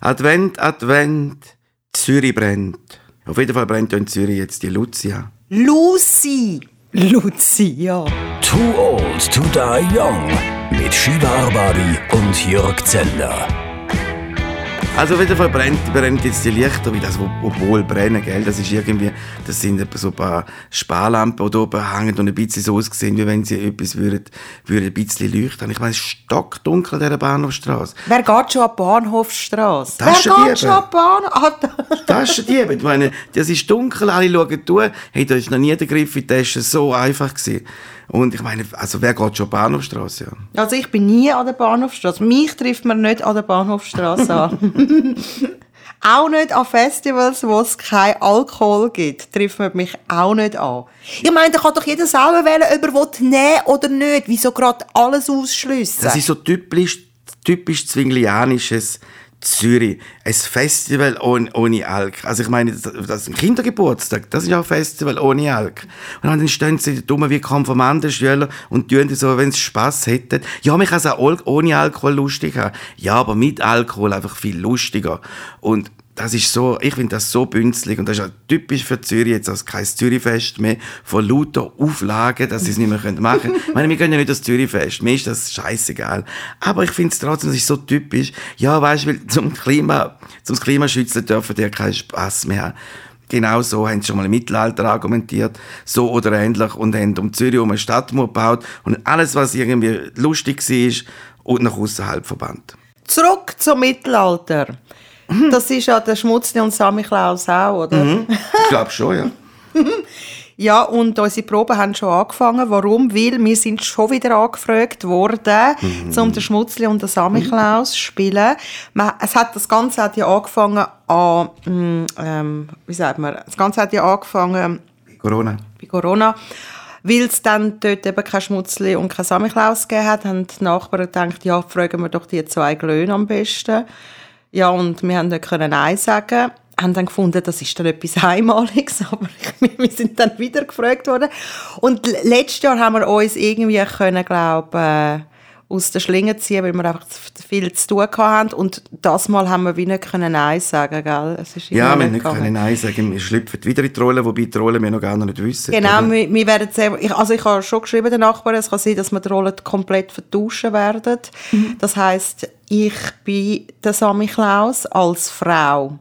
Advent, Advent, Zürich brennt. Auf jeden Fall brennt ja in Zürich jetzt die Lucia. Lucy! Lucia. Too Old to Die Young mit Shiva Arbabi und Jörg Zeller. Also auf jeden Fall brennt, brennt jetzt die Lichter, wie das, obwohl brennen, gell? Das ist irgendwie, das sind so ein paar Sparlampen, die oben hängen und ein bisschen so aussehen, wie wenn sie etwas würden, würden ein bisschen leuchten. Ich meine, es ist stockdunkel an dieser Bahnhofstrasse. Wer geht schon an die Bahnhofstrasse? Wer Taschendiebe. geht schon an die Bahnhofstrasse? Taschendiebe. Ich meine, das ist dunkel, alle schauen durch. Hey, da ist noch nie der Griff in die Tasche so einfach gewesen. Und ich meine, also wer geht schon an die Bahnhofstrasse? Ja? Also ich bin nie an der Bahnhofstrasse. Mich trifft man nicht an der Bahnhofstrasse an. auch nicht an Festivals, wo es keinen Alkohol gibt, trifft man mich auch nicht an. Ich meine, da kann doch jeder selber wählen, ob er nehmen oder nicht. Wieso gerade alles ausschliessen? Das ist so typisch, typisch zwinglianisches Zürich. Ein Festival ohne, ohne Alk. Also ich meine, das ist ein Kindergeburtstag, das ist auch ein Festival ohne Alk. Und dann stehen sie dumm wie Konfirmandenschüler und tun so, wenn sie Spass hätten. Ja, man kann es auch ohne Alkohol lustig haben. Ja, aber mit Alkohol einfach viel lustiger. Und das ist so, ich finde das so bünzlig und das ist auch typisch für Zürich jetzt als kein Zürichfest mehr von lauter Auflagen, dass sie es nicht mehr machen können. ich meine, wir gehen ja nicht das Zürichfest, mir ist das scheißegal. Aber ich finde es trotzdem, das ist so typisch. Ja, weißt du, zum Klima, zum Klimaschützen dürfen die keinen Spaß mehr haben. Genau so haben sie schon mal im Mittelalter argumentiert, so oder ähnlich, und haben um Zürich um eine Stadtmauer gebaut und alles, was irgendwie lustig war, und nach außerhalb verbannt. Zurück zum Mittelalter. Das ist ja der Schmutzli und Sammy Klaus auch, oder? Mhm. Ich glaube schon, ja. Ja, und unsere Proben haben schon angefangen. Warum? Weil wir sind schon wieder angefragt worden, mhm. um den Schmutzli und den Sammy Klaus zu spielen. Man, es hat, das Ganze hat ja angefangen an, mm, ähm, wie sagt man, das Ganze hat ja angefangen bei Corona. Bei Corona. Weil es dann dort eben kein Schmutzli und kein Sammy Klaus gegeben hat, haben die Nachbarn gedacht, ja, fragen wir doch die zwei Glöhne am besten. Ja, und wir haben nicht Nein sagen haben dann gefunden, das ist dann etwas Einmaliges, aber wir sind dann wieder gefragt worden. Und letztes Jahr haben wir uns irgendwie können, glaube äh, aus der Schlinge ziehen, weil wir einfach viel zu tun hatten. Und das Mal haben wir wie nicht können Nein sagen, gell? Es ist ja, wir haben nicht können Nein sagen. Wir schlüpfen wieder in die Rolle, wobei die Rolle wir noch gar nicht wissen. Genau, wir, wir, werden sehr, ich, also ich habe schon geschrieben, den Nachbarn, es kann sein, dass wir die Rolle komplett vertauschen werden. Mhm. Das heisst, ich bin der Sammy Klaus als Frau.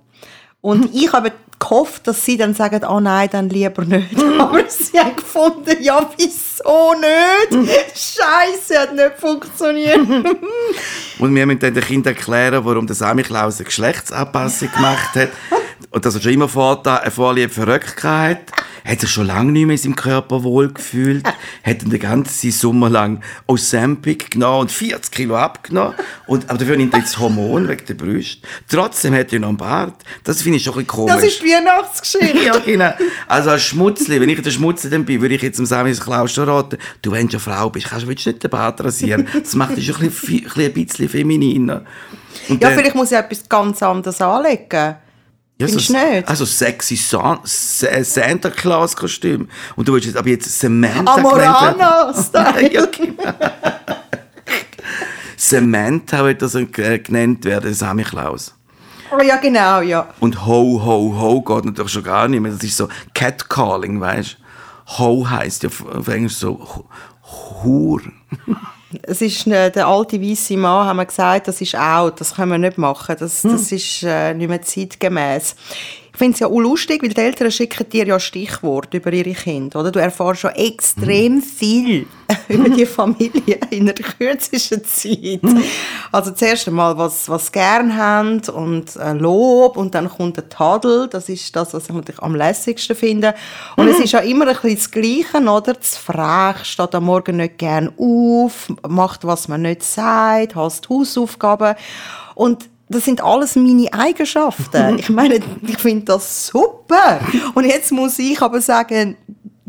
Und ich habe gehofft, dass sie dann sagen, oh nein, dann lieber nicht. Aber sie haben gefunden, ja, wieso nicht? Scheiße, hat nicht funktioniert. und wir müssen dann den Kindern erklären, warum der Sammy Klaus eine Geschlechtsanpassung gemacht hat. Und dass er schon immer eine Vorliebe für Röcke hat hat er schon lange nicht mehr in seinem Körper wohlgefühlt, hat den ganzen Sommer lang Ozempic genommen und 40 Kilo abgenommen. Und, aber dafür nimmt er jetzt Hormon wegen der Brust. Trotzdem hat er noch einen Bart. Das finde ich schon ein bisschen komisch. Das ist die Weihnachtsgeschichte. genau. Also als Schmutzli, wenn ich der Schmutzli dann bin, würde ich jetzt dem Sammy Klaus schon raten, du, wenn du eine Frau bist, kannst, willst du nicht den Bart rasieren. Das macht dich schon ein bisschen, ein bisschen femininer. Und ja, dann, vielleicht muss ich etwas ganz anderes anlegen. Ja, so, nicht? Also sexy Santa Claus Kostüm. Und du willst jetzt aber jetzt Samantha Amorano Style. ja, genau. Samantha wird das genannt werden, Sammy Klaus. Oh ja, genau, ja. Und Ho, Ho, Ho geht natürlich schon gar nicht mehr. Das ist so Catcalling, weißt du? Ho heisst ja auf Englisch so Hur. Es ist äh, der alte weiße Mann, haben wir gesagt, das ist out, das können wir nicht machen, das, hm. das ist äh, nicht mehr zeitgemäß. Ich finde es ja auch lustig, weil die Eltern schicken dir ja Stichworte über ihre Kinder, oder? Du erfährst schon extrem mhm. viel über die Familie in der kürzesten Zeit. Mhm. Also zuerst einmal, was, was sie gerne haben und äh, Lob und dann kommt der Tadel, das ist das, was ich natürlich am lässigsten finde. Und mhm. es ist ja immer ein bisschen das Gleiche, oder? Das Frech steht am Morgen nicht gern auf, macht, was man nicht sagt, hasst Hausaufgaben und das sind alles meine Eigenschaften. Ich meine, ich finde das super. Und jetzt muss ich aber sagen,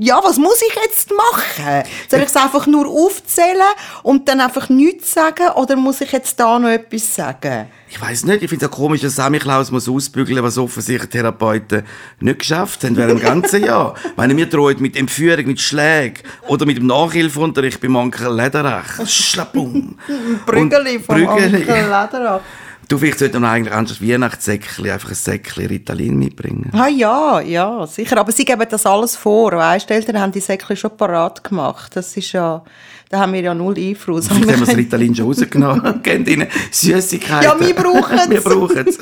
ja, was muss ich jetzt machen? Soll ich es einfach nur aufzählen und dann einfach nichts sagen oder muss ich jetzt da noch etwas sagen? Ich weiß nicht, ich finde es ja komisch, dass Sammy Klaus muss ausbügeln, was offensichtlich Therapeuten nicht geschafft haben während dem ganzen Jahr. Ich meine, wir drohen mit Entführung, mit Schlägen oder mit dem Nachhilfeunterricht beim Onkel Lederach. Schlapum. Brügeli vom Onkel Lederach. Du, vielleicht sollte man eigentlich anstatt Weihnachtssäckchen einfach ein Säckchen Ritalin mitbringen. Ah ja, ja, sicher. Aber sie geben das alles vor, weißt? Die Eltern haben die Säckchen schon parat gemacht. Das ist ja, da haben wir ja null Einfluss. Vielleicht haben wir das Ritalin schon rausgenommen. Geben ihnen Süßigkeiten. Ja, wir brauchen es. wir brauchen es.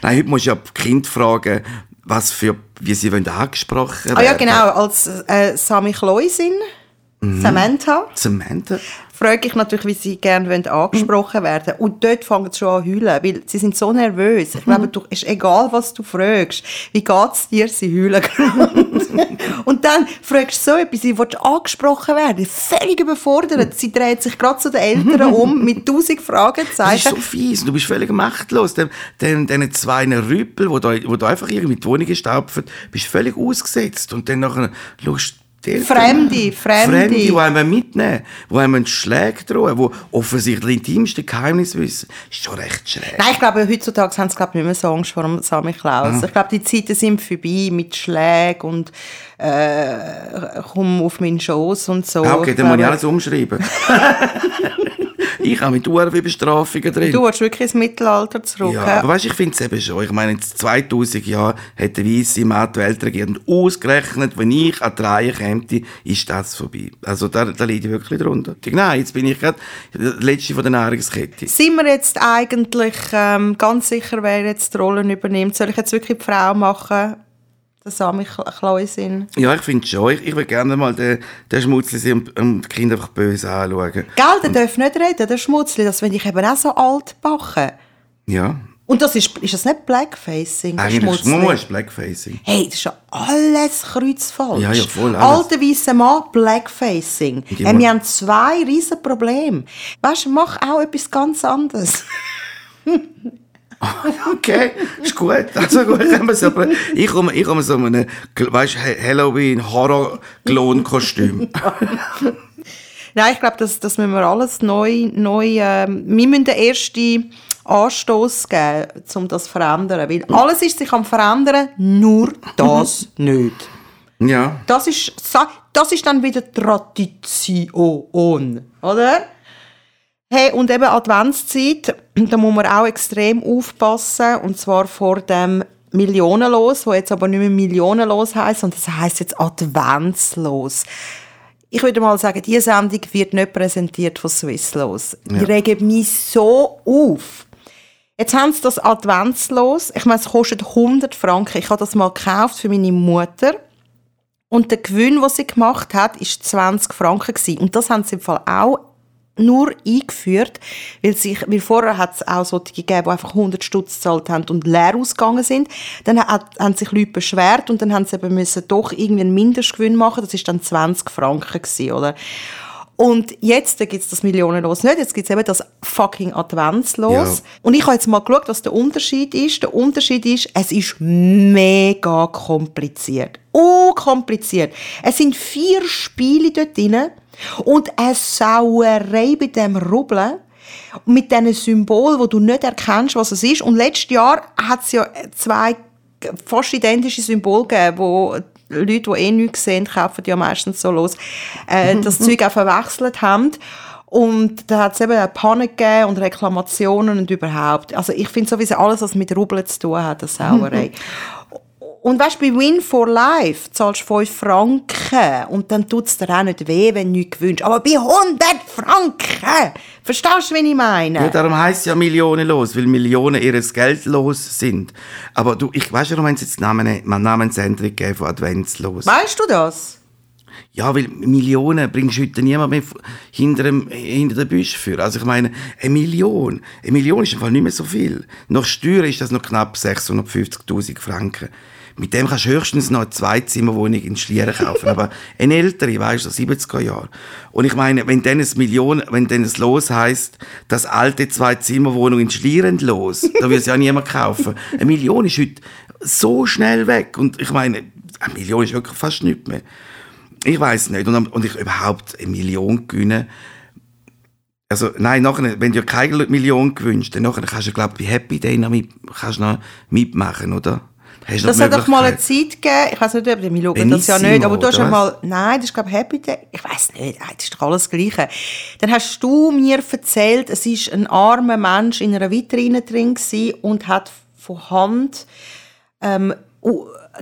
Nein, heute musst du ja die Kinder fragen, was für, wie sie wollen angesprochen werden. Ah ja, genau, als äh, Sami Kleusin, Mhm. Samantha, Samantha. Frage ich natürlich, wie sie gerne wollen angesprochen werden Und dort fangen sie schon an zu heulen, weil sie sind so nervös. Ich glaube, du, ist egal, was du fragst. Wie geht's dir? Sie heulen. Und dann fragst du so etwas, sie will angesprochen werden. Völlig überfordert. Sie dreht sich gerade zu den Eltern um mit tausend Das ist so fies. Du bist völlig machtlos. Den, den, den zwei Rüppel, wo du, wo du einfach irgendwie die Wohnung gestaubt bist völlig ausgesetzt. Und dann nachher schaust Eltern Fremde. Fremde. Fremde, die einem mitnehmen, die einem einen Schlag drohen, die offensichtlich die intimsten Geheimnisse wissen. Ist schon recht schräg. Nein, ich glaube, heutzutage haben sie glaube nicht mehr so Angst vor dem Sammy Klaus. Ich glaube, die Zeiten sind vorbei mit Schlägen und äh, komm auf meinen Schoß und so. Ah, okay, dann muss ich alles umschreiben. ich habe mit Uhren wie Bestrafungen drin. Du willst wirklich ins Mittelalter zurück. Ja, hä? aber weißt, ich finde es eben schon. Ich meine, in 2000 Jahren hat der weiße Mann die Welt regiert. Und ausgerechnet, wenn ich an die Reihe käme, ist das vorbei. Also da, da liege ich wirklich drunter. Nein, jetzt bin ich gerade der Letzte von der Nahrungskette. Sind wir jetzt eigentlich ähm, ganz sicher, wer jetzt die Rollen übernimmt? Soll ich jetzt wirklich die Frau machen? Der Sammy Kleusin? Ja, ich finde schon. Ich, ich will gerne mal den, den Schmutzli und, und die Kinder einfach böse anschauen. Gell, der darf nicht reden, der Schmutzli. Das finde ich eben auch so alt backen. Ja, Und das ist, ist das nicht Blackfacing, eigentlich muss es Blackfacing. Hey, das ist ja alles kreuzfalsch. Ja, ja, voll, alles. Alter weißer Mann, Blackfacing. mal- wir haben zwei riesen Probleme. Weißt du, mach auch etwas ganz anderes. Okay, ist gut. Also gut, haben wir so, ich komme ich komme so in einem, weißt, Halloween-Horror-Klon-Kostüm. Nein, ich glaube, das, das müssen wir alles neu, neu ähm, wir müssen den ersten Anstoß geben, um das zu verändern. Weil alles ist sich am verändern, nur das nicht. Ja. Das ist, das ist dann wieder Tradition, oder? Hey, und eben Adventszeit, da muss man auch extrem aufpassen, und zwar vor dem Millionenlos, wo jetzt aber nicht mehr Millionenlos heisst, sondern das heisst jetzt Adventslos. Ich würde mal sagen, diese Sendung wird nicht präsentiert von Swisslos. Die regen mich so auf. Jetzt haben sie das Adventslos. Ich meine, es kostet 100 Franken. Ich habe das mal gekauft für meine Mutter. Und der Gewinn, den sie gemacht hat, war 20 Franken. Gewesen. Und das haben sie im Fall auch nur eingeführt, weil, sich, weil vorher hat es auch solche gegeben, die einfach 100 Stutz gezahlt haben und leer ausgegangen sind. Dann hat, haben sich Leute beschwert und dann haben sie eben müssen doch irgendwie einen Mindestgewinn machen. Das ist dann 20 Franken gewesen, oder? Und jetzt gibt es das Millionenlos nicht, jetzt gibt es eben das fucking Adventslos. Ja. Und ich habe jetzt mal geschaut, was der Unterschied ist. Der Unterschied ist, es ist mega kompliziert. Oh, kompliziert. Es sind vier Spiele dort drin und eine Sauerei bei dem Rubbeln. Mit diesen Symbolen, wo du nicht erkennst, was es ist. Und letztes Jahr hat es ja zwei fast identische Symbole gegeben, wo Leute, die eh nichts sehen, kaufen ja meistens so los, äh, das Zeug auch verwechselt haben. Und da hat es eben eine Panik gegeben und Reklamationen und überhaupt. Also ich finde sowieso alles, was mit Rubbeln zu tun hat, eine Sauerei. Und weißt du, bei Win for Life zahlst du 5 Franken und dann tut es dir auch nicht weh, wenn du nichts gewünscht. Aber bei 100 Franken! Verstehst du, was ich meine? Ja, darum heisst ja Millionen los, weil Millionen ihres Geld los sind. Aber du, ich weiß ja, warum sie jetzt Namen, mal Namensänderung gegeben von Adventslos. weißt du das? Ja, weil Millionen bringst du heute niemand mehr hinter, dem, hinter den Büsch für. Also ich meine, eine Million. Eine Million ist im Fall nicht mehr so viel. Nach Steuern ist das noch knapp 650'000 Franken. Mit dem kannst du höchstens noch eine Zweizimmerwohnung in Schlieren kaufen. Aber eine ältere, weißt du, 70er Jahre. Und ich meine, wenn dann ein Million, wenn dann ein Los heisst, das alte Zwei-Zimmerwohnung in Schlieren los, da will es ja niemand kaufen. Eine Million ist heute so schnell weg. Und ich meine, eine Million ist wirklich fast nichts mehr. Ich weiß nicht. Und, und ich überhaupt eine Million gewinnen. Also, nein, nachher, wenn du keine Million gewünscht, dann nachher kannst du, glaube ich, bei Happy Day noch, mit, kannst noch mitmachen, oder? Hast du Das hat doch mal eine? Zeit gegeben, ich weiß nicht, ob wir schauen das ja nicht, aber du hast ja mal, nein, das ist glaube ich Happy Day, ich weiß nicht, das ist doch alles das Gleiche. Dann hast du mir erzählt, es ist ein armer Mensch in einer Vitrine drin und hat von Hand ähm,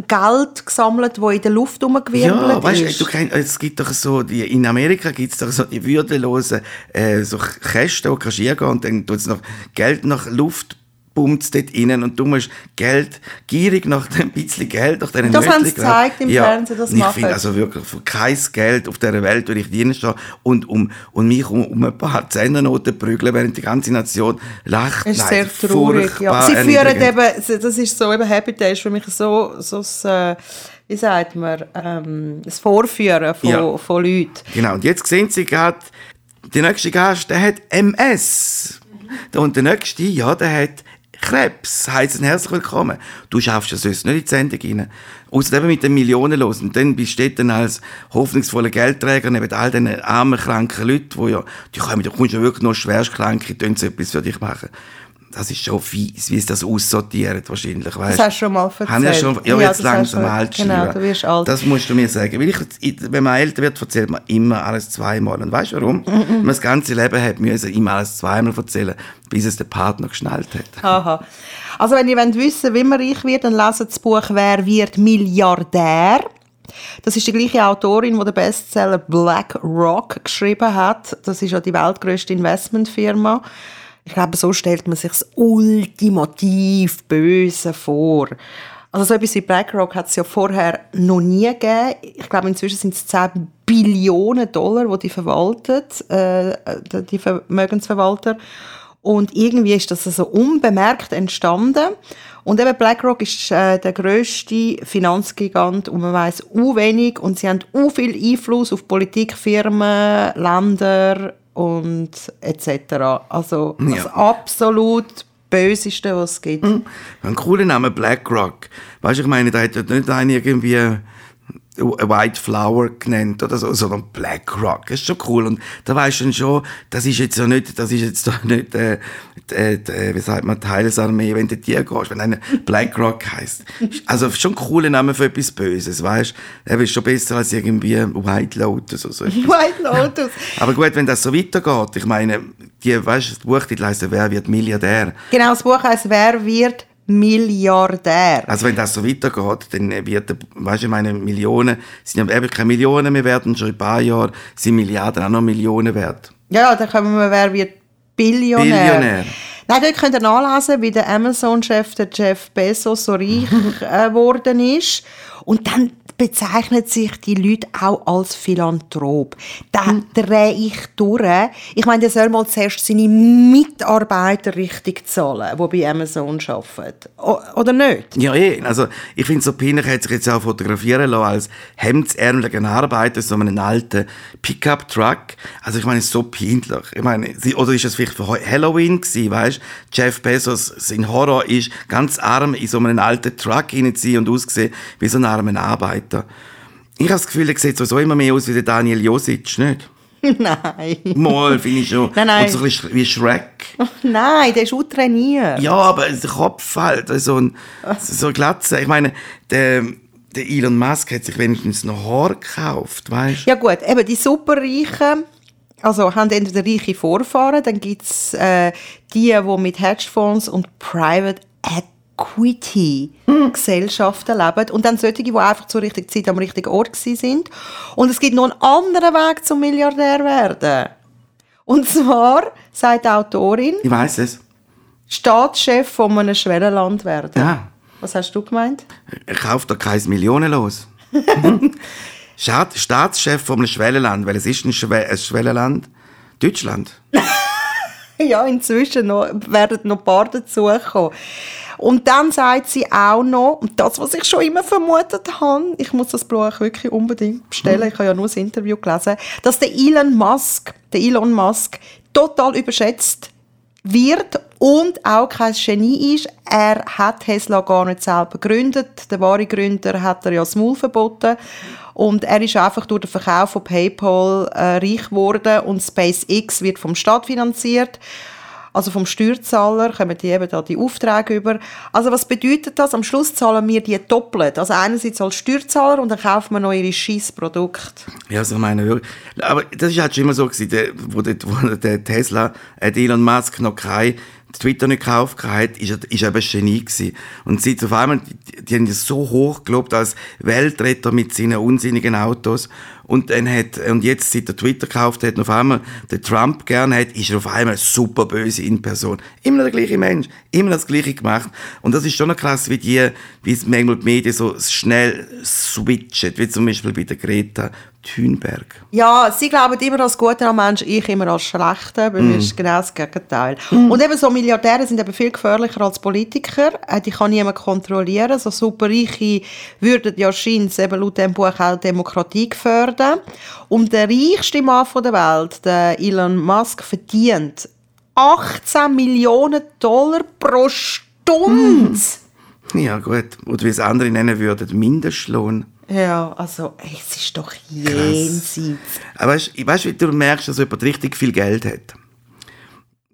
Geld gesammelt, das in der Luft rumgewirbelt Ja, weißt ist. du, du kennst, es gibt doch so, die, in Amerika gibt es doch so die würdelosen äh, so Kästen, wo du kannst reingehen und dann tut es noch Geld nach Luft pumpt dort rein und du musst Geld, gierig nach dem bisschen Geld, nach diesen Das haben sie gezeigt im Fernsehen, das und ich machen. finde also wirklich, für kein Geld auf dieser Welt würde ich dienen stehen und, um, und mich um, um ein paar Zehnernoten prügeln, während die ganze Nation lacht. Das ist Nein, sehr traurig. Ja. Sie führen eben, das ist so, eben Happy Day ist für mich so, so das, äh, wie sagt man, ähm, das Vorführen von, Ja. von Leuten. Genau, und jetzt sehen Sie gerade, der nächste Gast, der hat MS. Und der nächste, ja, der hat Krebs. Heißt herzlich willkommen. Du schaffst ja sonst nicht in die Sendung rein. Außer eben mit den Millionen los. Und dann bist du dann als hoffnungsvoller Geldträger neben all diesen armen, kranken Leuten, die ja, die kommen, da kommst du ja wirklich noch schwerstkranke, die sie etwas für dich machen. Das ist schon fies, wie es das aussortiert wahrscheinlich, weißt? Das hast du schon mal erzählt. Habe ich schon, ja, Ja, jetzt langsam alt genau, du wirst alt. Das musst du mir sagen. Weil ich, wenn man älter wird, erzählt man immer alles zweimal. Und weißt du warum? Wenn man das ganze Leben hat, müssen immer alles zweimal erzählen, bis es der Partner geschnallt hat. Aha. Also wenn ihr wollt wissen wie man reich wird, dann leset das Buch «Wer wird Milliardär?» Das ist die gleiche Autorin, die den Bestseller Black Rock geschrieben hat. Das ist ja die weltgrößte Investmentfirma. Ich glaube, so stellt man sich das ultimativ Böse vor. Also so etwas wie BlackRock hat es ja vorher noch nie gegeben. Ich glaube, inzwischen sind es 10 Billionen Dollar, die die verwaltet, äh, die Vermögensverwalter. Und irgendwie ist das so unbemerkt entstanden. Und eben BlackRock ist äh, der grösste Finanzgigant und man weiß u wenig und sie haben u viel Einfluss auf Politik, Firmen, Länder und etc. Also das Ja. absolut Böseste, was es gibt. Ein cooler Name, BlackRock. Weißt du, ich meine, da hat nicht einer irgendwie White Flower genannt oder so, sondern BlackRock. Das ist schon cool. Und da weißt du schon, das ist jetzt ja nicht, das ist jetzt doch nicht, äh, äh, äh, wie sagt man, die Heilsarmee, wenn du dir gehst, wenn einer BlackRock heisst. Also schon ein cooler Name für etwas Böses, weißt du? Er ist schon besser als irgendwie White Lotus oder so. White Lotus. Aber gut, wenn das so weitergeht, ich meine, die, weißt du, das Buchtitel heisst wer wird Milliardär? Genau, das Buch heißt «Wer wird Milliardär?» Also wenn das so weitergeht, dann wird, weißt du, ich meine, Millionen, sind ja eben keine Millionen mehr wert und schon in ein paar Jahren sind Milliarden auch noch Millionen wert. Ja, dann kommen wir, wer wird Billionär. Billionär. Nein, dort könnt ihr nachlesen, wie der Amazon-Chef, der Jeff Bezos, so reich äh, geworden ist. Und dann bezeichnen sich die Leute auch als Philanthrop. Da Hm. drehe ich durch. Ich meine, der soll mal zuerst seine Mitarbeiter richtig zahlen, die bei Amazon arbeiten. O oder nicht? Ja, eh. Also, ich finde, so peinlich hat sich jetzt auch fotografieren lassen als hemdsärmeliger Arbeiter, so einen alten Pickup-Truck. Also, ich meine, es ist so peinlich. Ich meine, oder ist es vielleicht für Halloween gewesen, weißt? Jeff Bezos, sein Horror ist, ganz arm in so einen alten Truck hineinziehen und aussehen wie so ein armer Arbeiter. Ich habe das Gefühl, er sieht sowieso immer mehr aus wie der Daniel Josic, nicht? nein. Mal, finde ich schon. Nein, nein. Und so ein bisschen wie Shrek. Nein, der ist auch trainiert. Ja, aber der Kopf halt, so ein, so Glatze. Ich meine, der, der Elon Musk hat sich wenigstens noch Haar gekauft, weißt du? Ja gut, eben die Superreichen, also haben entweder reiche Vorfahren, dann gibt es äh, die, die mit Hedgefonds und Private Equity Gesellschaften leben und dann solche, die einfach zur richtigen Zeit am richtigen Ort sind. Und es gibt noch einen anderen Weg zum Milliardär werden. Und zwar, sagt die Autorin, Ich weiß es. Staatschef von einem Schwellenland werden. Ja. Was hast du gemeint? Kauft doch kein Millionenlos. Staat, Staatschef von einem Schwellenland, weil es ist ein, Schwe ein Schwellenland. Deutschland. Ja, inzwischen noch, werden noch ein paar dazukommen. Und dann sagt sie auch noch, und das, was ich schon immer vermutet habe, ich muss das Buch wirklich unbedingt bestellen, ich habe ja nur das Interview gelesen, dass der Elon Musk, der Elon Musk total überschätzt wird und auch kein Genie ist. Er hat Tesla gar nicht selber gegründet. Der wahre Gründer hat er ja das Maul verboten. Und er ist einfach durch den Verkauf von PayPal äh, reich geworden und SpaceX wird vom Staat finanziert. Also vom Steuerzahler kommen die eben da die Aufträge über. Also was bedeutet das? Am Schluss zahlen wir die doppelt. Also einerseits als Steuerzahler und dann kaufen wir noch ihre Scheißprodukte. Ja, also ich meine, aber das ist halt schon immer so gewesen, der, wo, der, wo der Tesla, äh, Elon Musk noch kein Twitter nicht gekauft hat, ist ist eben ein Genie gewesen. Und sie auf einmal, die, die haben ihn so hoch gelobt als Weltretter mit seinen unsinnigen Autos. Und dann hat, und jetzt, seit er Twitter gekauft hat, auf einmal der Trump gerne hat, ist er auf einmal super böse in Person. Immer der gleiche Mensch, immer das Gleiche gemacht. Und das ist schon noch krass, wie die, wie es manchmal die Medien so schnell switchen, wie zum Beispiel bei der Greta Thunberg. Ja, sie glauben immer als guter Mensch, ich immer als schlechter. Bei mir ist genau das Gegenteil. Und eben so Milliardäre sind eben viel gefährlicher als Politiker. Äh, Die kann niemand kontrollieren. So Superreiche würden ja scheint eben laut dem Buch auch Demokratie gefördern. Und der reichste Mann der Welt, der Elon Musk, verdient 18 Millionen Dollar pro Stunde. Ja, gut. Oder wie es andere nennen würden, Mindestlohn. Ja, also ey, es ist doch jenseits. Aber weißt, du, weißt, wie du merkst, dass jemand richtig viel Geld hat?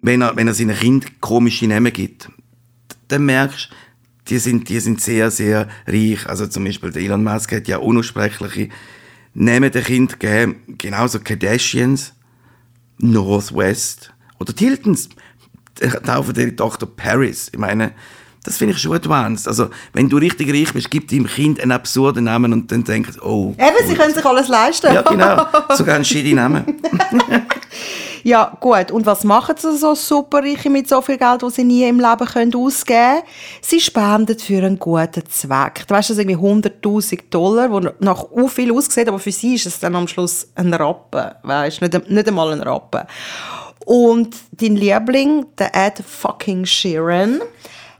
Wenn er, wenn er seinen Kind komische Namen gibt, dann merkst du, die sind, die sind sehr, sehr reich. Also zum Beispiel der Elon Musk hat ja unaussprechliche Namen der Kind gegeben, genauso Kardashians, Northwest oder Tiltons. Taufen ihre Tochter Paris. Ich meine, das finde ich schon advanced. Also, wenn du richtig reich bist, gib deinem Kind einen absurden Namen und dann denkst oh. Eben, sie können sich alles leisten. Ja, genau. Sogar einen shitty Namen. Ja, gut. Und was machen sie so Superreiche mit so viel Geld, das sie nie im Leben können ausgeben können? Sie spenden für einen guten Zweck. Du weißt, das sind irgendwie 100'000 Dollar, wo nach u viel aussieht, aber für sie ist es dann am Schluss ein Rappen. Weißt, nicht, nicht einmal ein Rappen. Und dein Liebling, der Ed fucking Sheeran,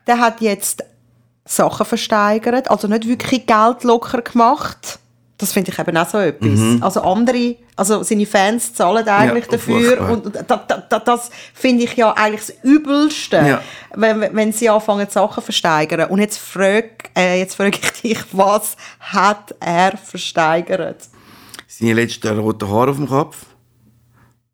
der hat jetzt Sachen versteigert, also nicht wirklich Geld locker gemacht. Das finde ich eben auch so etwas. Also andere, also seine Fans zahlen eigentlich Ja, dafür und da, da, da, das finde ich ja eigentlich das Übelste, Ja. wenn, wenn sie anfangen Sachen versteigern. Und jetzt frage äh, jetzt frag ich dich, was hat er versteigert? Seine letzten roten Haare auf dem Kopf?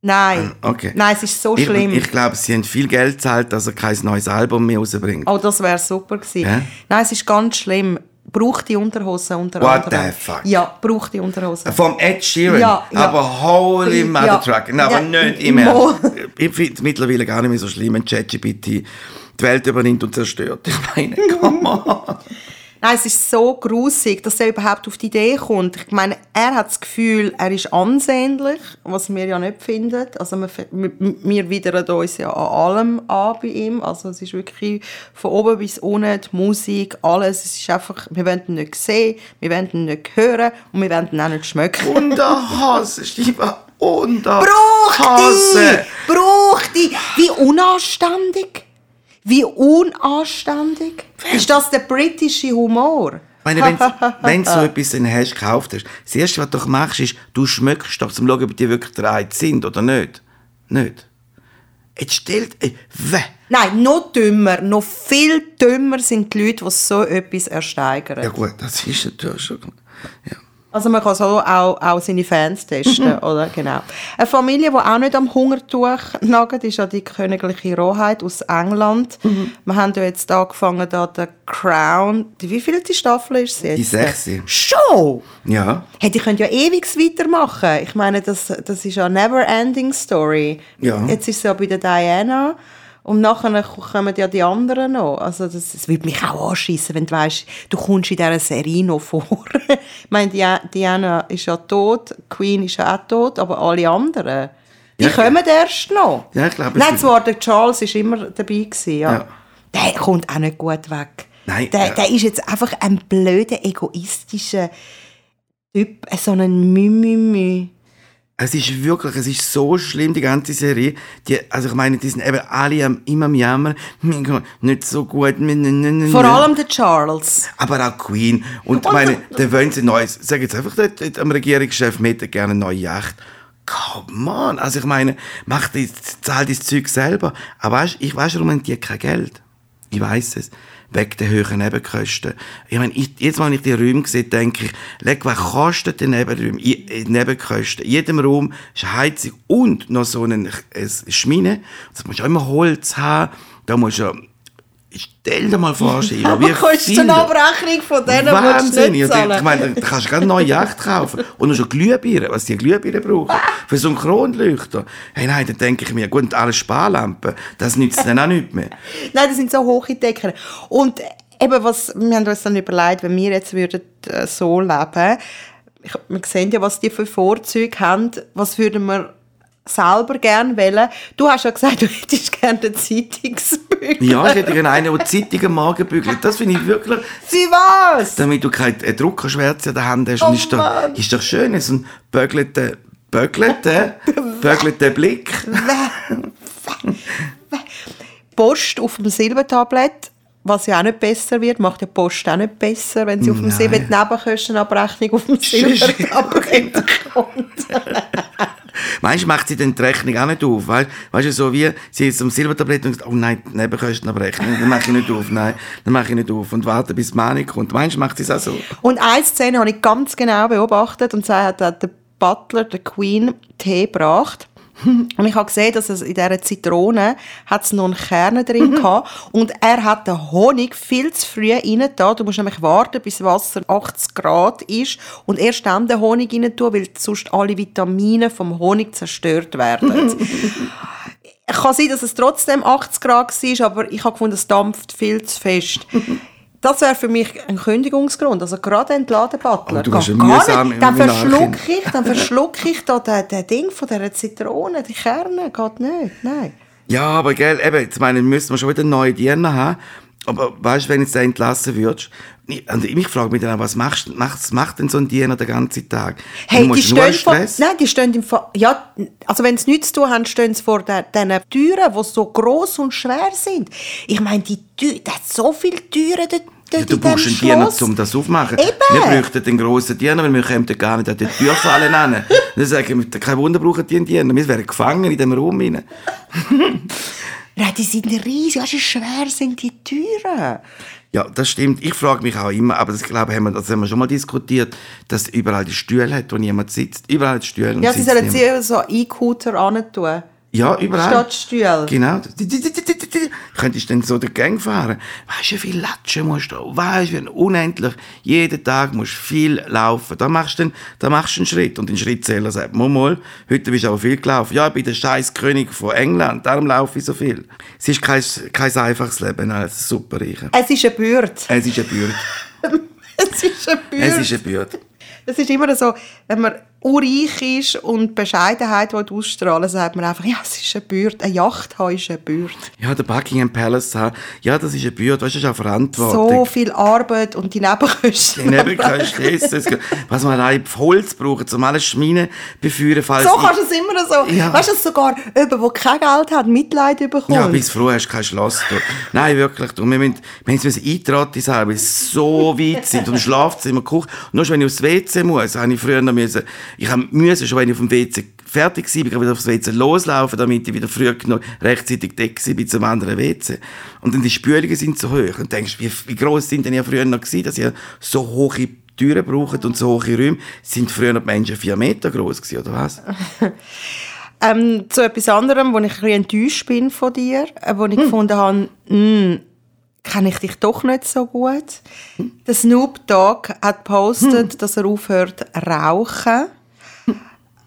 Nein, Okay. nein, es ist so ich, schlimm. Ich glaube, sie haben viel Geld gezahlt, dass er kein neues Album mehr rausbringt. Oh, das wäre super gewesen. Ja? Nein, es ist ganz schlimm. Braucht die Unterhosen unter What anderem. the fuck? Ja, braucht die Unterhosen. Vom Ed Sheeran? Ja, ja. Aber holy Ja. mother truck. Nein, aber nicht im mo- Ernst. Ich finde es mittlerweile gar nicht mehr so schlimm, wenn ChatGPT die Welt übernimmt und zerstört. Ich meine, come on. Nein, es ist so grusig, dass er überhaupt auf die Idee kommt. Ich meine, er hat das Gefühl, er ist ansehnlich, was wir ja nicht finden. Also wir, wir, widern uns ja an allem an bei ihm. Also es ist wirklich von oben bis unten, die Musik, alles. Es ist einfach, wir wollen ihn nicht sehen, wir wollen ihn nicht hören und wir wollen ihn auch nicht schmecken. Unterhose, Stiefel, Unterhose. Braucht die! Braucht die! Wie unanständig! Wie unanständig! Ist das der britische Humor? Ich meine, wenn, du so etwas dann hast, gekauft hast, das Erste, was du machst, ist, du schmückst doch, um zu schauen, ob die wirklich drei sind oder nicht. Nicht. Jetzt stellt... Äh, weh. Nein, noch dümmer, noch viel dümmer sind die Leute, die so etwas ersteigern. Ja gut, das ist natürlich schon... Ja. Also man kann so auch, auch seine Fans testen, Mhm. oder? Genau. Eine Familie, die auch nicht am Hungertuch nagt, ist ja die königliche Rohheit aus England. Mhm. Wir haben ja jetzt angefangen, da der Crown, die wievielte Staffel ist sie jetzt? Die sechste. Schon? Ja. Hey, die können ja ewig weitermachen. Ich meine, das, das ist ja eine never-ending Story. Ja. Jetzt ist es ja bei der Diana. Und nachher kommen ja die anderen noch. Also das, das würde mich auch anschiessen, wenn du weißt, du kommst in dieser Serie noch vor. ich meine, Dia- Diana ist ja tot, Queen ist ja auch tot, aber alle anderen, die Ja, kommen erst noch. Ja, ich glaube, Nein, zwar der Charles ist immer dabei gewesen, ja. Ja. Der kommt auch nicht gut weg. Nein, der, ja. der ist jetzt einfach ein blöder, egoistischer Typ, so ein Mü-Mü-Mü. Es ist wirklich, es ist so schlimm, die ganze Serie. Die, also ich meine, die sind eben alle am, immer am Jammern. Nicht so gut. Vor allem der Charles. Aber auch Queen. Und ich meine, dann wollen sie neues. Sag jetzt einfach der, der, am Regierungschef mit der gerne eine neue Yacht. Come on. Also ich meine, mach die, zahl das Zeug selber. Aber weißt, ich weiß, warum haben die kein Geld. Ich weiß es. Wegen der höheren Nebenkosten. Ich meine, ich, jetzt, wenn ich die Räume sehe, denke ich, leg, was kostet die Nebenräume, I- äh, Nebenkosten? In jedem Raum ist eine Heizung und noch so eine, eine Schmine. Das musst auch immer Holz haben. Da musst du, stell dir mal vor, Sheila, wie Aber kostet viel- eine Abrechnung von denen, die du nicht Ich, zahlen. ich meine, da kannst du gerade eine neue Yacht kaufen. Und noch schon Glühbirnen, was die Glühbirnen brauchen. Für so einen Kronleuchter. Hey, nein, dann denke ich mir, gut, und alle Sparlampen, das nützt dann auch nicht mehr. Nein, das sind so hohe Decken. Und eben, was, wir haben uns dann überlegt, wenn wir jetzt würden, äh, so leben, ich, wir sehen ja, was die für Vorzüge haben, was würden wir selber gerne wählen. Du hast ja gesagt, du hättest gerne den Zeitungsbügel. Ja, ich hätte gerne einen, der Zeitung am Morgen bügelt. Das finde ich wirklich, Sie was? damit du keine äh, Druckerschwärze in der Hand hast. Oh ist, doch, Mann. ist doch schön, so ein bögelter, bögelter, bögelter Blick. Post auf dem Silbertablett, was ja auch nicht besser wird, macht ja die Post auch nicht besser, wenn sie auf dem Nein. Silber die Nebenkostenabrechnung auf dem Silbertablett kommt. Du, macht sie dann die Rechnung auch nicht auf? Weißt weißt du, so wie, sie ist am Silbertablett und sagt, oh nein, die Nebenkostenabrechnung, dann mache ich nicht auf, nein, dann mache ich nicht auf und warte, bis die Manik kommt. Meinst du, macht sie es auch so? Und eine Szene habe ich ganz genau beobachtet und zwar hat der Butler der Queen Tee gebracht. Und ich habe gesehen, dass es in dieser Zitrone hat's noch einen Kern drin gehabt und er hat den Honig viel zu früh rein da. Du musst nämlich warten, bis Wasser 80 Grad ist und erst dann den Honig rein tun, weil sonst alle Vitamine vom Honig zerstört werden. Es kann sein, dass es trotzdem 80 Grad war, aber ich habe gefunden, es dampft viel zu fest. Das wäre für mich ein Kündigungsgrund. Also gerade entladen Butler. Du gar mühsam nicht. Dann im Nachhinein. verschluck ich, dann verschluck ich da den, den Ding von dieser Zitrone, die Kerne. Geht nicht. Nein. Ja, aber gell, eben, jetzt meine, müssen wir schon wieder neue Diener haben. Aber weißt du, wenn jetzt der entlassen würdest, ich, und ich frage mich dann auch, was machst, was macht denn so ein Diener den ganzen Tag? Hey, Du die stehen vor, nein, die stehen im Fa ja, also wenn sie nichts zu tun haben, stehen sie vor diesen Türen, die so gross und schwer sind. Ich meine, die Tür, das hat so viele Türen dort du brauchst einen Diener, um das aufzumachen. Eben. Wir bräuchten den grossen Diener, weil wir kommen gar nicht an die Tür fallen an. Dann sagen wir, kein Wunder brauchen die einen Diener. Wir wären gefangen in diesem Raum. Rein. Nein, die sind riesig, weißt du, wie schwer sind die Türen? Ja, das stimmt. Ich frage mich auch immer, aber das glaube ich, haben wir, das haben wir schon mal diskutiert, dass überall die Stühle hat, wo niemand sitzt. Überall die Stühle. Ja, sie sollen sie so E-Cooter tun. Ja, überall. Statt Stühle. Genau. Könntest du dann so den Gang fahren? Weißt du, wie viel Latschen musst du? Weißt du, wie unendlich. Jeden Tag musst du viel laufen. Da machst du dann, da machst du einen Schritt. Und den Schrittzähler sagt, mal, mal, heute bist du aber viel gelaufen. Ja, ich bin der scheiß König von England. Darum laufe ich so viel. Es ist kein, kein einfaches Leben als Superreicher. Es ist eine Bürde. Es ist eine Bürde. Es ist eine Bürde. Es ist eine Bürde. Das ist immer so, wenn man urreich ist und Bescheidenheit will ausstrahlen sagt man einfach, ja, es ist eine Bürde. Eine Yacht haben ist eine Bürde. Ja, der Buckingham Palace haben. Ja, das ist eine Bürde. Weißt du, das ist auch So Verantwortung. viel Arbeit und die Nebenkosten. Die Nebenkosten. Was man allein Holz braucht, um alles Schmine beführen, falls So kannst du es immer so. Ja. Weißt du, dass sogar jemand, der kein Geld hat, Mitleid bekommt? Ja, bis froh hast du kein Schloss dort. Nein, wirklich. Du, wir müssen, wir müssen eintraten sein, weil es so weit sind. Und Schlafzimmer, Küche. Nur wenn ich aufs WC muss, habe ich früher noch müssen, ich müssen, schon wenn ich auf dem WC fertig war, ich wieder aufs WC loslaufen, damit ich wieder früh genug rechtzeitig deckt bin zum anderen WC. Und dann die Spülungen sind so hoch. Und du denkst, wie, wie gross sind denn ja früher noch gewesen, dass ihr so hohe Türen braucht und so hohe Räume. Sind früher noch die Menschen vier Meter groß gewesen, oder was? Ähm, zu etwas anderem, wo ich ein bisschen enttäuscht bin von dir, äh, wo Hm. ich gefunden habe, mm, kenne ich dich doch nicht so gut. Der Snoop Dogg hat gepostet, Hm. dass er aufhört rauchen.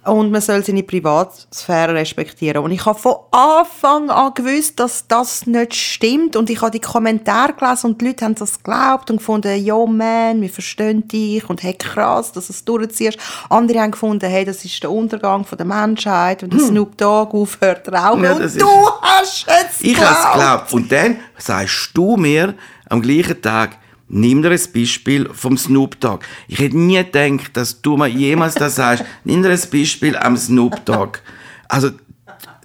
Und man soll seine Privatsphäre respektieren. Und ich habe von Anfang an gewusst, dass das nicht stimmt. Und ich habe die Kommentare gelesen und die Leute haben das geglaubt und gefunden, yo man, wir verstehen dich und hey krass, dass du es durchziehst. Andere haben gefunden, hey, das ist der Untergang von der Menschheit, wenn der Snoop Dogg aufhört rauchen. Hm. Ja, und du ist- hast es Ich habe es geglaubt. geglaubt. Und dann sagst du mir am gleichen Tag, nimm dir ein Beispiel vom Snoop Dogg. Ich hätte nie gedacht, dass du mir jemals das sagst. Nimm dir ein Beispiel am Snoop Dogg. Also,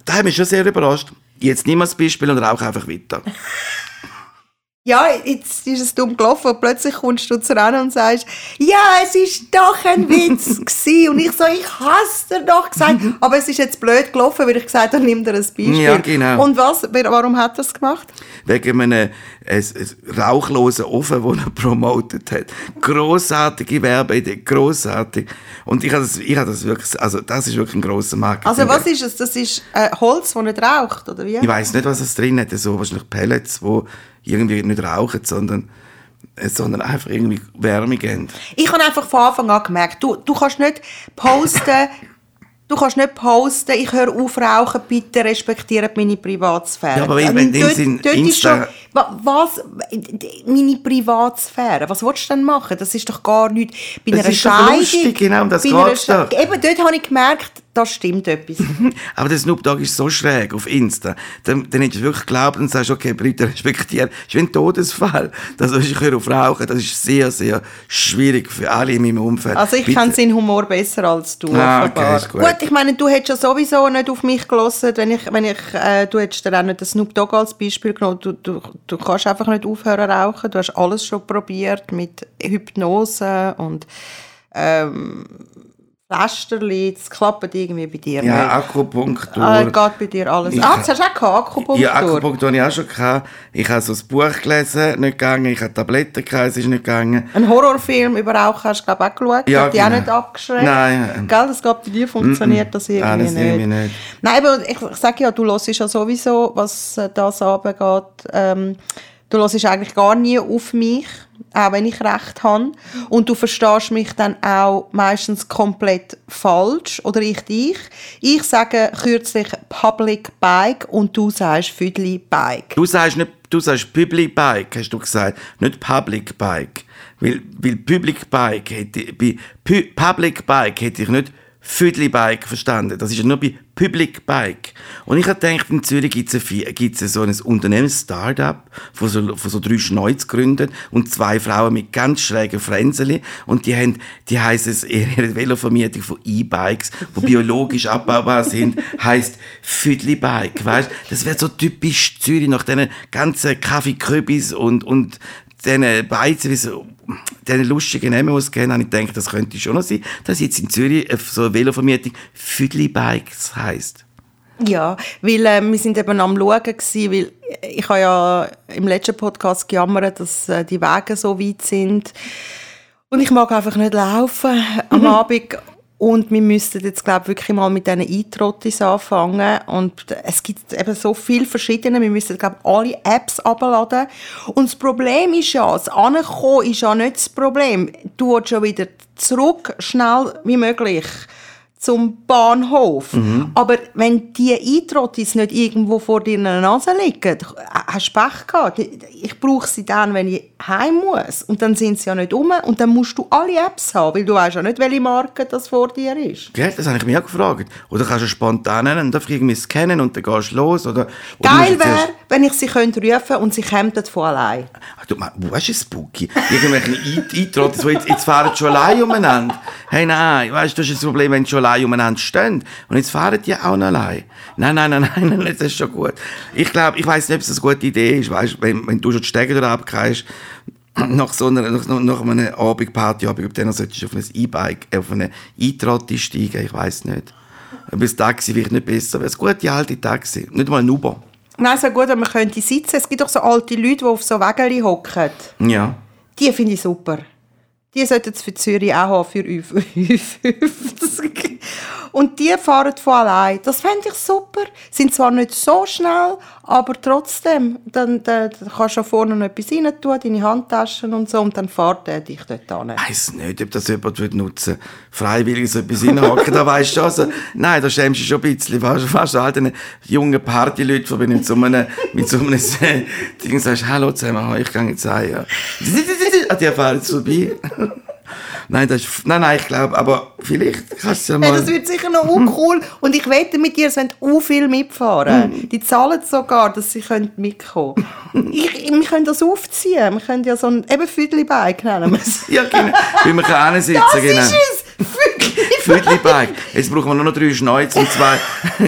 da hat mich schon sehr überrascht. Jetzt nimm mal das Beispiel und rauch einfach weiter. Ja, jetzt ist es dumm gelaufen und plötzlich kommst du zu ran und sagst, ja, es ist doch ein Witz gewesen. Und ich so, ich hasse dir doch gesagt. Aber es ist jetzt blöd gelaufen, weil ich gesagt habe, nimm dir ein Beispiel. Ja, genau. Und was, warum hat er es gemacht? wegen einem s- s- rauchlosen Ofen, den er promotet hat. Grossartige Werbeidee, grossartig. Und ich habe das, ich habe das wirklich, also das ist wirklich ein grosser Marketing. Also was ist es? Das ist äh, Holz, das nicht raucht, oder wie? Ich weiß nicht, was es drin hat. So wahrscheinlich Pellets, die irgendwie nicht rauchen, sondern, äh, sondern einfach irgendwie Wärme geben. Ich habe einfach von Anfang an gemerkt, du, du kannst nicht posten, du kannst nicht posten, ich höre auf rauchen, bitte respektiert meine Privatsphäre. Ja, aber wenn- wenn Dort- dort ist Insta- schon, wa- was, meine Privatsphäre, was willst du denn machen? Das ist doch gar nicht, bei Das einer ist Scheidung, lustig, genau, das geht's doch. Eben, dort habe ich gemerkt, da stimmt etwas. Aber der Snoop Dogg ist so schräg auf Insta. Dann, dann hättest du wirklich geglaubt und sagst, okay, Leute respektieren. Das ist wie ein Todesfall. Das ist, ich höre auf Rauchen. Das ist sehr, sehr schwierig für alle in meinem Umfeld. Also ich kenne seinen Humor besser als du. Ah, okay, ist gut. ich meine, du hättest ja sowieso nicht auf mich gelassen, wenn ich, wenn ich, äh, du hättest dir auch nicht den Snoop Dogg als Beispiel genommen. Du, du, du kannst einfach nicht aufhören rauchen. Du hast alles schon probiert mit Hypnose und ähm, Pflasterli. Das klappt irgendwie bei dir Ja, nicht. Akupunktur. Ah, geht bei dir alles. Ich- ah, das hast du auch gehabt, Akupunktur. Ja, Akupunktur habe ich auch schon gehabt. Ich habe so ein Buch gelesen, nicht gegangen. Ich habe Tabletten gehabt, es ist nicht gegangen. Ein Horrorfilm über Rauchen hast du, glaube ich, auch geschaut. Ja, Hat die auch genau. nicht abgeschreckt? Nein. Gell, das geht bei dir funktioniert das irgendwie Ah, das nicht. irgendwie nicht. Nein, aber ich, ich sage ja, du hörst ja sowieso, was äh, das angeht. Ähm, du hörst eigentlich gar nie auf mich, auch wenn ich recht habe. Und du verstehst mich dann auch meistens komplett falsch, oder ich dich. Ich sage kürzlich Public Bike und du sagst Füdli Bike. Du sagst nicht, du sagst Public Bike, hast du gesagt, nicht Public Bike. Weil, weil Public Bike hätte, Public Bike hätte ich nicht Füdli Bike verstanden. Das ist ja nur bei Public Bike. Und ich habe gedacht, in Zürich gibt es so ein Unternehmen, Start-up, von so, von so drei Schneuz gegründet und zwei Frauen mit ganz schrägen Fränzeli. Und die haben, die heisst es, ihre Velovermietung von E-Bikes, die biologisch abbaubar sind, heisst Füdli Bike, weißt? Das wäre so typisch Zürich nach diesen ganzen Kaffeekrübis und, und diesen Beizen, diesen lustigen Namen ausgehen, habe ich gedacht, das könnte schon noch sein, dass jetzt in Zürich äh, so eine Velovermietung. Füdli Bikes heisst. Ja, weil äh, wir sind eben am Schauen gewesen, weil ich habe ja im letzten Podcast gejammert, dass äh, die Wege so weit sind. Und ich mag einfach nicht laufen am Abend und wir müssten jetzt glaube wirklich mal mit diesen E-Trottis anfangen. Und es gibt eben so viele verschiedene, wir müssen glaube alle Apps abladen. Und das Problem ist ja, das Ankommen ist ja nicht das Problem, du willst ja wieder zurück, schnell wie möglich zum Bahnhof. Aber wenn die Eintrottis nicht irgendwo vor deiner Nase liegen, hast du Pech gehabt. Ich brauche sie dann, wenn ich heim muss. Und dann sind sie ja nicht um. Und dann musst du alle Apps haben, weil du weißt ja nicht, welche Marke das vor dir ist. Gell, das habe ich mich auch gefragt. Oder kannst du spontan nennen und einfach irgendwie scannen und dann gehst du los? Oder, oder Geil wäre, wenn ich sie könnte rufen und sie kämen von allein. Ach, du, wo ist es spooky? Irgendwelche Ein- Eintrottis, die jetzt, jetzt fahren schon allein umeinander. Hey, nein, weißt du, das ist das Problem, wenn sie schon allein umeinander stehen. Und jetzt fahren die auch noch allein. Nein, nein, nein, nein, nein, das ist schon gut. Ich glaube, ich weiß nicht, ob es eine gute Idee ist, weißt, wenn, wenn du schon die Stege abgehst, nach so einer, nach, nach einem Abend, Partyabend, ob dann solltest du auf ein E-Bike, äh, auf eine E-Trotti steigen, ich weiß nicht. Aber das Taxi wird nicht besser, aber es gute alte Taxi, nicht mal ein Uber. Nein, es wäre gut, wenn man könnte sitzen. Es gibt doch so alte Leute, die auf so Wägeli hocken. Ja. Die finde ich super. Die sollten es für Zürich auch haben, für 50. Und die fahren von allein. Das fände ich super. Sind zwar nicht so schnell, aber trotzdem. Dann, dann, dann kannst du ja vorne noch etwas rein tun, deine Handtaschen und so, und dann fährt er dich dort hin. Ich weiss nicht, ob das jemand nutzen Freiwillig so etwas reinhaken, da weisst du. Also, nein, da schämst du schon ein bisschen. Fast, fast all den jungen Partyleuten, denen mit so einem, mit so einem Ding sagst, hallo zusammen, ich gehe jetzt ein. Ja. Ah, die fahren jetzt vorbei. Nein, das ist, nein, nein, ich glaube, aber vielleicht kannst du ja Hey, mal... das wird sicher noch cool. Und ich wette mit dir, es wollen auch viel mitfahren. Die zahlen sogar, dass sie können mitkommen können. Ich, wir können das aufziehen. Wir können ja so ein eben Füdli-Bike nennen wir ja, genau. Wie man kann sitzen, Das genau. ist es! Füdli-Bike. Jetzt brauchen wir nur noch drei Schnäuze und zwei,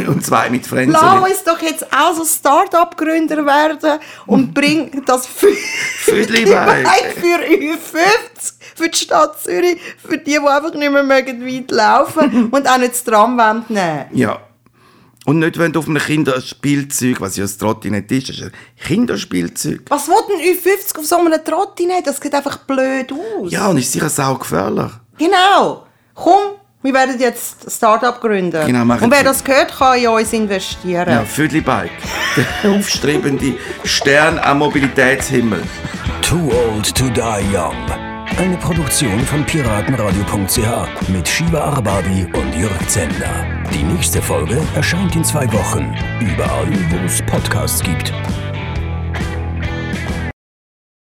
und zwei mit Frenzen. Lass uns doch jetzt auch so Start-up-Gründer werden und bring das Füdli-Bike. für U50, für die Stadt Zürich, für die, die einfach nicht mehr mögen weit laufen und auch nicht das Tram nehmen Ja. Und nicht, wenn du auf einem Kinderspielzeug, was ja das Trottinett ist, ist ein Kinderspielzeug. Was will ein U50 auf so einem Trottinett? Das sieht einfach blöd aus. Ja, und ist sicher saugefährlich. Genau. Komm, wir werden jetzt ein Start-up gründen. Genau, machen und wer das gehört, kann in uns investieren. Ja, Füdli-Bike. Der aufstrebende Stern am Mobilitätshimmel. Too Old to Die Young. Eine Produktion von piratenradio.ch mit Shiva Arbabi und Jörg Zender. Die nächste Folge erscheint in zwei Wochen. Überall, wo es Podcasts gibt.